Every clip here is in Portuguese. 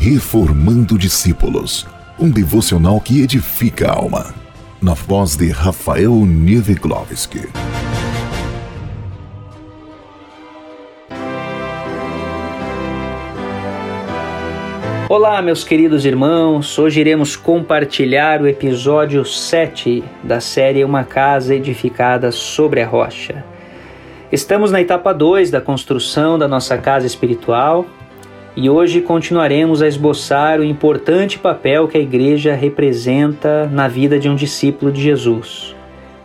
Reformando Discípulos, um devocional que edifica a alma. Na voz de Rafael Nieveglovski. Olá, meus queridos irmãos. Hoje iremos compartilhar o episódio 7 da série Uma Casa Edificada sobre a Rocha. Estamos na etapa 2 da construção da nossa casa espiritual e hoje continuaremos a esboçar o importante papel que a igreja representa na vida de um discípulo de Jesus,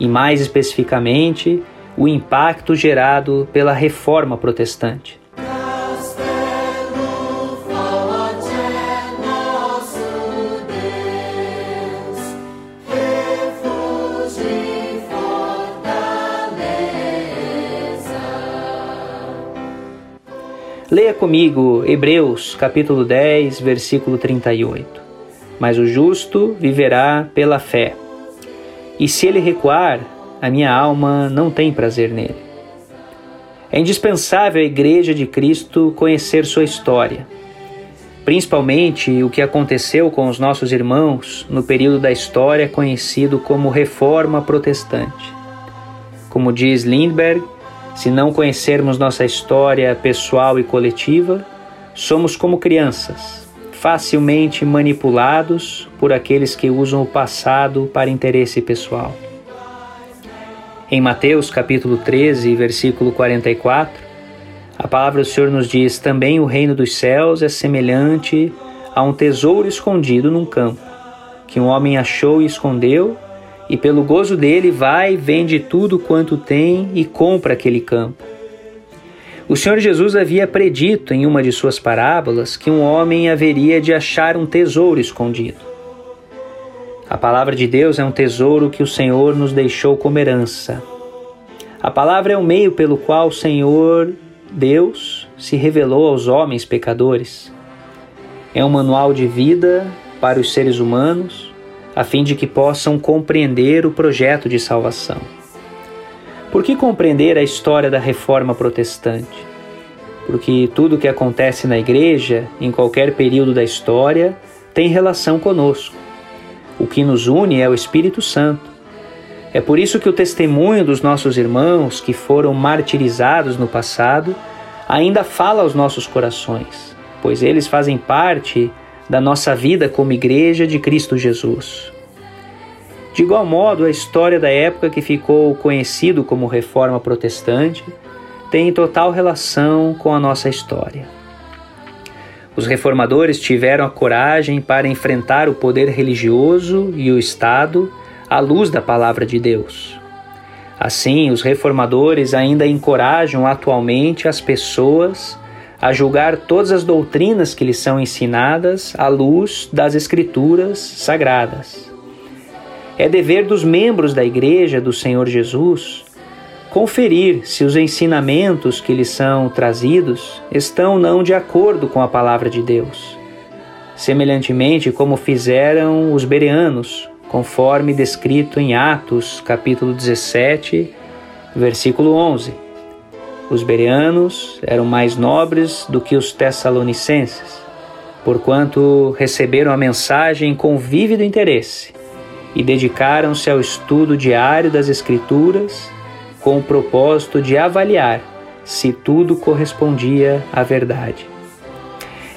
e mais especificamente, o impacto gerado pela reforma protestante. Leia comigo Hebreus capítulo 10, versículo 38. Mas o justo viverá pela fé. E se ele recuar, a minha alma não tem prazer nele. É indispensável a Igreja de Cristo conhecer sua história, principalmente o que aconteceu com os nossos irmãos no período da história conhecido como Reforma Protestante. Como diz Lindbergh, se não conhecermos nossa história pessoal e coletiva, somos como crianças, facilmente manipulados por aqueles que usam o passado para interesse pessoal. Em Mateus capítulo 13, versículo 44, a palavra do Senhor nos diz: Também o reino dos céus é semelhante a um tesouro escondido num campo, que um homem achou e escondeu e pelo gozo dele vai, vende tudo quanto tem e compra aquele campo. O Senhor Jesus havia predito em uma de suas parábolas que um homem haveria de achar um tesouro escondido. A palavra de Deus é um tesouro que o Senhor nos deixou como herança. A palavra é o meio pelo qual o Senhor Deus se revelou aos homens pecadores. É um manual de vida para os seres humanos a fim de que possam compreender o projeto de salvação. Por que compreender a história da reforma protestante? Porque tudo o que acontece na igreja, em qualquer período da história, tem relação conosco. O que nos une é o Espírito Santo. É por isso que o testemunho dos nossos irmãos que foram martirizados no passado ainda fala aos nossos corações, pois eles fazem parte da nossa vida como Igreja de Cristo Jesus. De igual modo, a história da época que ficou conhecido como Reforma Protestante tem total relação com a nossa história. Os reformadores tiveram a coragem para enfrentar o poder religioso e o Estado à luz da palavra de Deus. Assim, os reformadores ainda encorajam atualmente as pessoas a julgar todas as doutrinas que lhes são ensinadas à luz das Escrituras sagradas. É dever dos membros da Igreja do Senhor Jesus conferir se os ensinamentos que lhes são trazidos estão não de acordo com a palavra de Deus. Semelhantemente como fizeram os bereanos, conforme descrito em Atos, capítulo 17, versículo 11 os bereanos eram mais nobres do que os tessalonicenses, porquanto receberam a mensagem com vívido interesse e dedicaram-se ao estudo diário das Escrituras com o propósito de avaliar se tudo correspondia à verdade.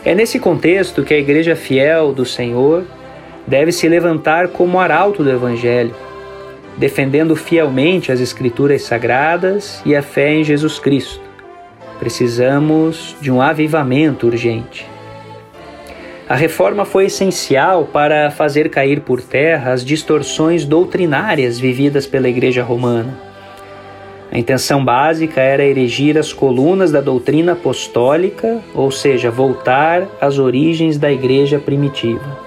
É nesse contexto que a Igreja Fiel do Senhor deve se levantar como arauto do Evangelho defendendo fielmente as Escrituras Sagradas e a fé em Jesus Cristo. Precisamos de um avivamento urgente. A reforma foi essencial para fazer cair por terra as distorções doutrinárias vividas pela Igreja Romana. A intenção básica era erigir as colunas da doutrina apostólica, ou seja, voltar às origens da Igreja primitiva.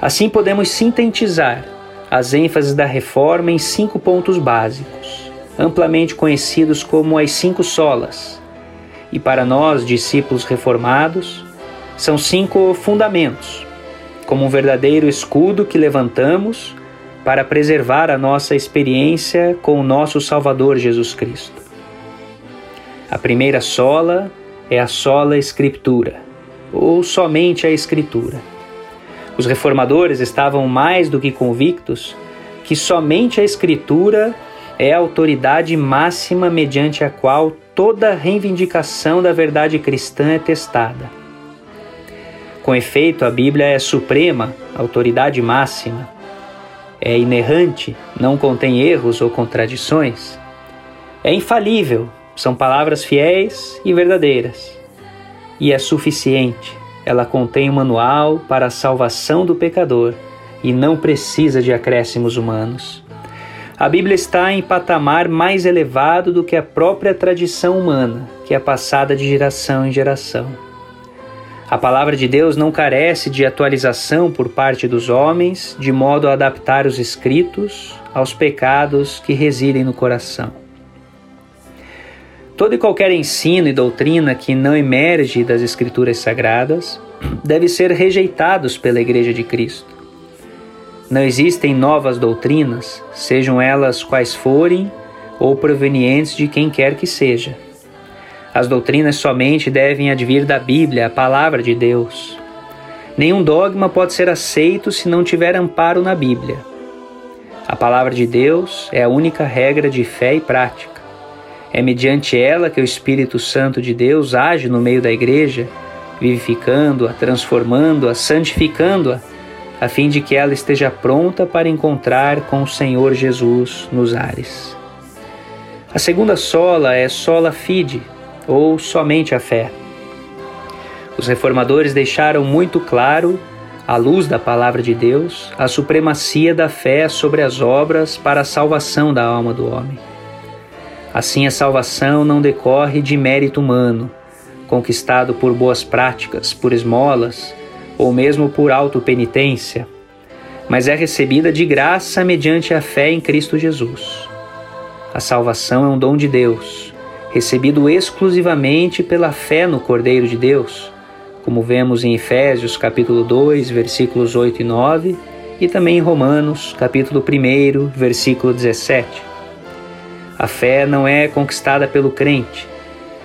Assim podemos sintetizar as ênfases da reforma em cinco pontos básicos, amplamente conhecidos como as cinco solas. E para nós, discípulos reformados, são cinco fundamentos, como um verdadeiro escudo que levantamos para preservar a nossa experiência com o nosso Salvador Jesus Cristo. A primeira sola é a sola Escritura, ou somente a Escritura. Os reformadores estavam mais do que convictos que somente a Escritura é a autoridade máxima mediante a qual toda reivindicação da verdade cristã é testada. Com efeito, a Bíblia é suprema, autoridade máxima, é inerrante, não contém erros ou contradições, é infalível, são palavras fiéis e verdadeiras, e é suficiente, ela contém um manual para a salvação do pecador e não precisa de acréscimos humanos. A Bíblia está em patamar mais elevado do que a própria tradição humana, que é passada de geração em geração. A palavra de Deus não carece de atualização por parte dos homens, de modo a adaptar os escritos aos pecados que residem no coração. Todo e qualquer ensino e doutrina que não emerge das Escrituras Sagradas deve ser rejeitados pela Igreja de Cristo. Não existem novas doutrinas, sejam elas quais forem ou provenientes de quem quer que seja. As doutrinas somente devem advir da Bíblia, a palavra de Deus. Nenhum dogma pode ser aceito se não tiver amparo na Bíblia. A palavra de Deus é a única regra de fé e prática. É mediante ela que o Espírito Santo de Deus age no meio da igreja, vivificando-a, transformando-a, santificando-a, a fim de que ela esteja pronta para encontrar com o Senhor Jesus nos ares. A segunda sola é sola fide, ou somente a fé. Os reformadores deixaram muito claro, à luz da palavra de Deus, a supremacia da fé sobre as obras para a salvação da alma do homem. Assim, a salvação não decorre de mérito humano, conquistado por boas práticas, por esmolas ou mesmo por autopenitência, mas é recebida de graça mediante a fé em Cristo Jesus. A salvação é um dom de Deus recebido exclusivamente pela fé no Cordeiro de Deus, como vemos em Efésios capítulo 2, versículos 8 e 9, e também em Romanos capítulo 1, versículo 17. A fé não é conquistada pelo crente,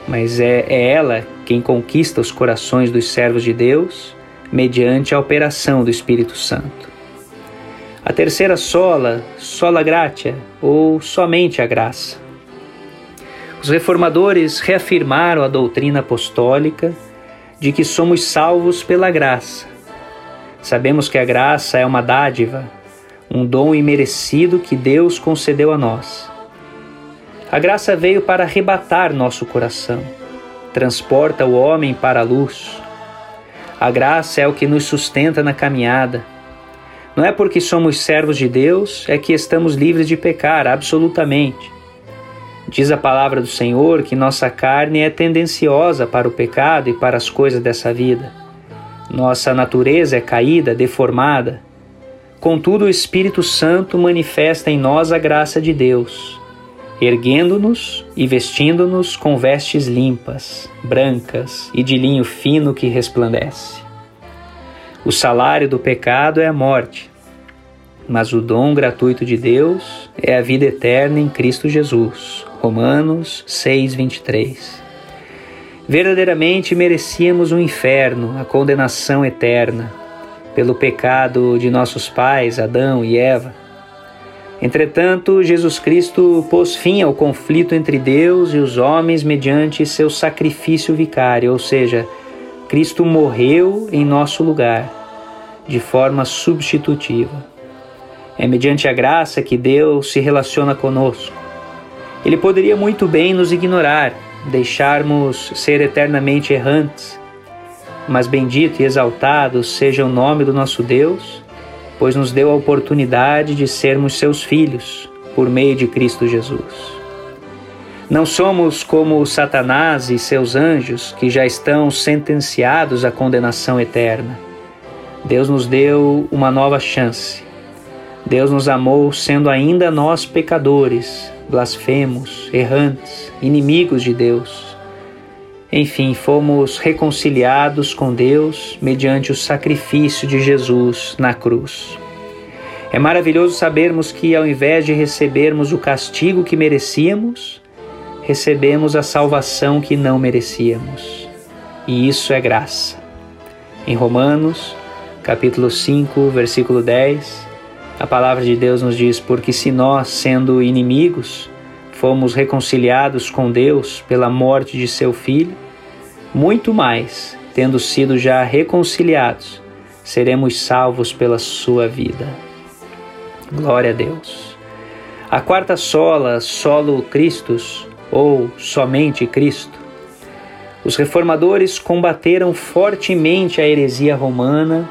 mas é, é ela quem conquista os corações dos servos de Deus mediante a operação do Espírito Santo. A terceira sola, sola gratia, ou somente a graça. Os reformadores reafirmaram a doutrina apostólica de que somos salvos pela graça. Sabemos que a graça é uma dádiva, um dom imerecido que Deus concedeu a nós. A graça veio para arrebatar nosso coração, transporta o homem para a luz. A graça é o que nos sustenta na caminhada. Não é porque somos servos de Deus é que estamos livres de pecar, absolutamente. Diz a palavra do Senhor que nossa carne é tendenciosa para o pecado e para as coisas dessa vida. Nossa natureza é caída, deformada. Contudo, o Espírito Santo manifesta em nós a graça de Deus, erguendo-nos e vestindo-nos com vestes limpas, brancas e de linho fino que resplandece. O salário do pecado é a morte, mas o dom gratuito de Deus é a vida eterna em Cristo Jesus. Romanos 6:23. Verdadeiramente merecíamos o um inferno, a condenação eterna, pelo pecado de nossos pais, Adão e Eva. Entretanto, Jesus Cristo pôs fim ao conflito entre Deus e os homens mediante seu sacrifício vicário, ou seja, Cristo morreu em nosso lugar, de forma substitutiva. É mediante a graça que Deus se relaciona conosco. Ele poderia muito bem nos ignorar, deixarmos ser eternamente errantes. Mas bendito e exaltado seja o nome do nosso Deus, pois nos deu a oportunidade de sermos seus filhos por meio de Cristo Jesus. Não somos como Satanás e seus anjos que já estão sentenciados à condenação eterna. Deus nos deu uma nova chance. Deus nos amou sendo ainda nós pecadores, blasfemos, errantes, inimigos de Deus. Enfim, fomos reconciliados com Deus mediante o sacrifício de Jesus na cruz. É maravilhoso sabermos que, ao invés de recebermos o castigo que merecíamos, recebemos a salvação que não merecíamos. E isso é graça. Em Romanos, capítulo 5, versículo 10, a palavra de Deus nos diz: Porque se nós, sendo inimigos, fomos reconciliados com Deus pela morte de seu filho, muito mais, tendo sido já reconciliados, seremos salvos pela sua vida. Glória a Deus. A quarta sola, solo Christus, ou somente Cristo. Os reformadores combateram fortemente a heresia romana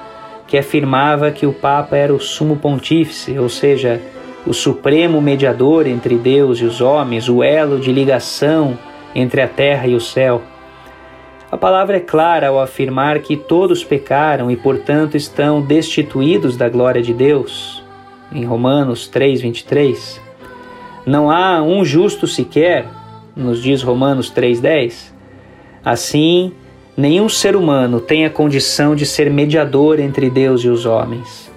que afirmava que o Papa era o sumo pontífice, ou seja, o supremo mediador entre Deus e os homens, o elo de ligação entre a terra e o céu. A palavra é clara ao afirmar que todos pecaram e, portanto, estão destituídos da glória de Deus. Em Romanos 3:23, não há um justo sequer, nos diz Romanos 3:10. Assim, nenhum ser humano tem a condição de ser mediador entre Deus e os homens.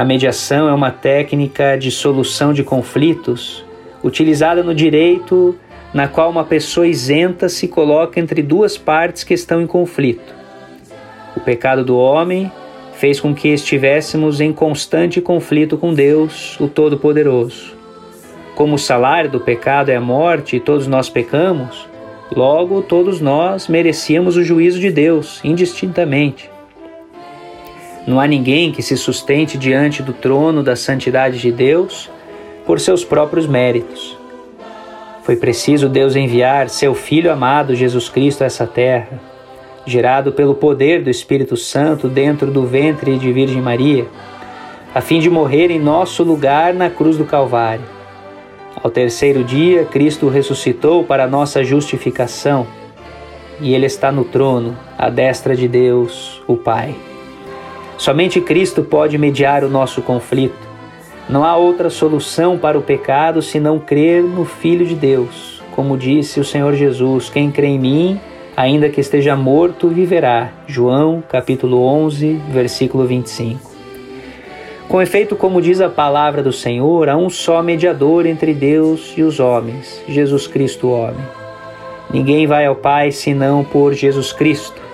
A mediação é uma técnica de solução de conflitos utilizada no direito na qual uma pessoa isenta se coloca entre duas partes que estão em conflito. O pecado do homem fez com que estivéssemos em constante conflito com Deus, o Todo-Poderoso. Como o salário do pecado é a morte e todos nós pecamos, logo todos nós merecíamos o juízo de Deus, indistintamente. Não há ninguém que se sustente diante do trono da santidade de Deus por seus próprios méritos. Foi preciso Deus enviar seu Filho amado Jesus Cristo a essa terra, gerado pelo poder do Espírito Santo dentro do ventre de Virgem Maria, a fim de morrer em nosso lugar na cruz do Calvário. Ao terceiro dia, Cristo ressuscitou para nossa justificação e Ele está no trono, à destra de Deus, o Pai. Somente Cristo pode mediar o nosso conflito não há outra solução para o pecado senão crer no Filho de Deus. Como disse o Senhor Jesus: Quem crê em mim, ainda que esteja morto, viverá. João, capítulo 11, versículo 25. Com efeito, como diz a palavra do Senhor, há um só mediador entre Deus e os homens, Jesus Cristo, homem. Ninguém vai ao Pai senão por Jesus Cristo.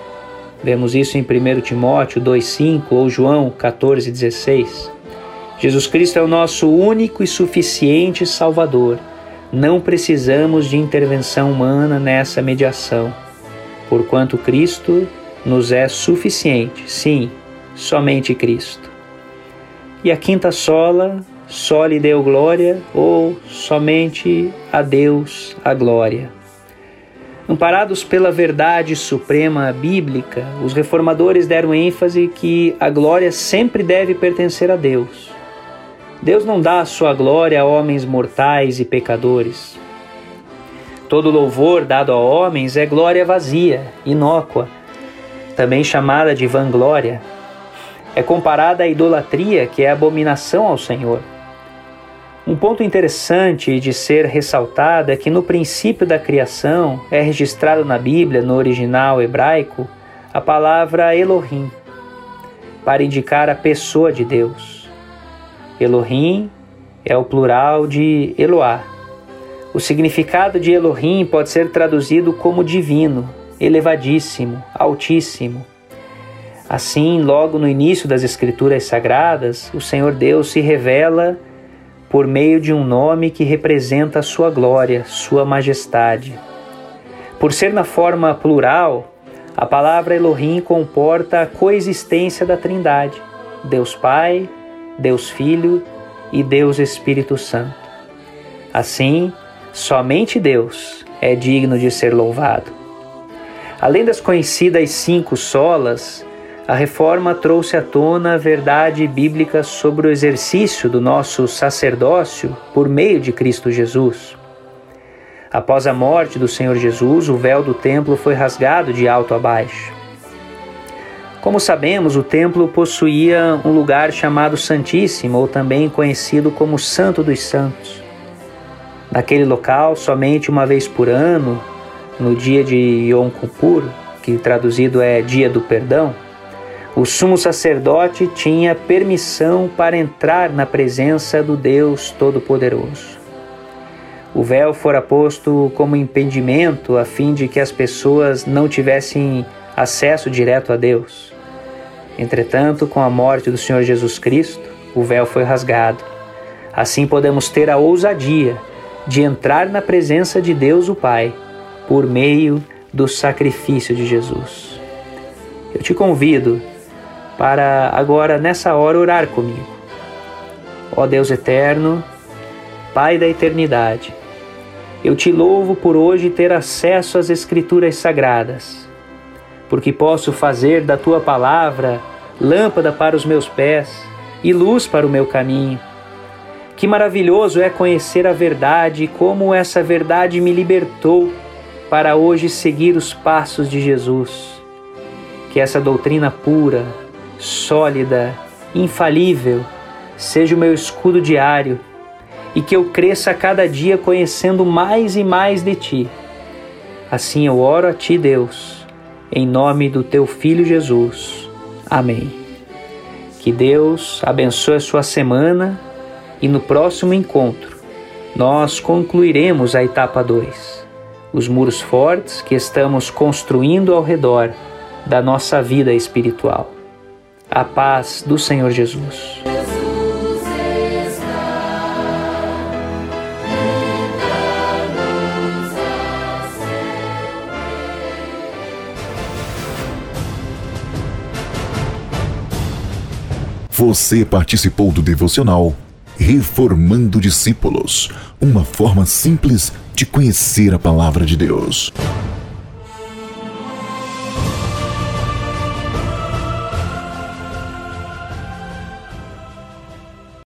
Vemos isso em 1 Timóteo 2,5 ou João 14,16. Jesus Cristo é o nosso único e suficiente Salvador. Não precisamos de intervenção humana nessa mediação, porquanto Cristo nos é suficiente. Sim, somente Cristo. E a quinta sola, só lhe deu glória ou somente a Deus a glória. Amparados pela verdade suprema bíblica, os reformadores deram ênfase que a glória sempre deve pertencer a Deus. Deus não dá a sua glória a homens mortais e pecadores. Todo louvor dado a homens é glória vazia, inócua, também chamada de vanglória. É comparada à idolatria, que é abominação ao Senhor. Um ponto interessante de ser ressaltado é que no princípio da criação é registrado na Bíblia, no original hebraico, a palavra Elohim, para indicar a pessoa de Deus. Elohim é o plural de Eloá. O significado de Elohim pode ser traduzido como divino, elevadíssimo, altíssimo. Assim, logo no início das Escrituras Sagradas, o Senhor Deus se revela por meio de um nome que representa sua glória, sua majestade. Por ser na forma plural, a palavra Elohim comporta a coexistência da Trindade, Deus Pai, Deus Filho e Deus Espírito Santo. Assim, somente Deus é digno de ser louvado. Além das conhecidas cinco solas, a reforma trouxe à tona a verdade bíblica sobre o exercício do nosso sacerdócio por meio de Cristo Jesus. Após a morte do Senhor Jesus, o véu do templo foi rasgado de alto a baixo. Como sabemos, o templo possuía um lugar chamado Santíssimo, ou também conhecido como Santo dos Santos. Naquele local, somente uma vez por ano, no dia de Yom Kippur, que traduzido é Dia do Perdão, o sumo sacerdote tinha permissão para entrar na presença do Deus Todo-Poderoso. O véu fora posto como impedimento a fim de que as pessoas não tivessem acesso direto a Deus. Entretanto, com a morte do Senhor Jesus Cristo, o véu foi rasgado. Assim podemos ter a ousadia de entrar na presença de Deus o Pai por meio do sacrifício de Jesus. Eu te convido para agora, nessa hora, orar comigo. Ó Deus eterno, Pai da eternidade, eu te louvo por hoje ter acesso às Escrituras sagradas, porque posso fazer da tua palavra lâmpada para os meus pés e luz para o meu caminho. Que maravilhoso é conhecer a verdade e como essa verdade me libertou para hoje seguir os passos de Jesus. Que essa doutrina pura, sólida, infalível, seja o meu escudo diário e que eu cresça cada dia conhecendo mais e mais de Ti. Assim eu oro a Ti, Deus, em nome do Teu Filho Jesus. Amém. Que Deus abençoe a sua semana e no próximo encontro nós concluiremos a etapa 2, os muros fortes que estamos construindo ao redor da nossa vida espiritual. A paz do Senhor Jesus. Você participou do devocional Reformando Discípulos uma forma simples de conhecer a palavra de Deus.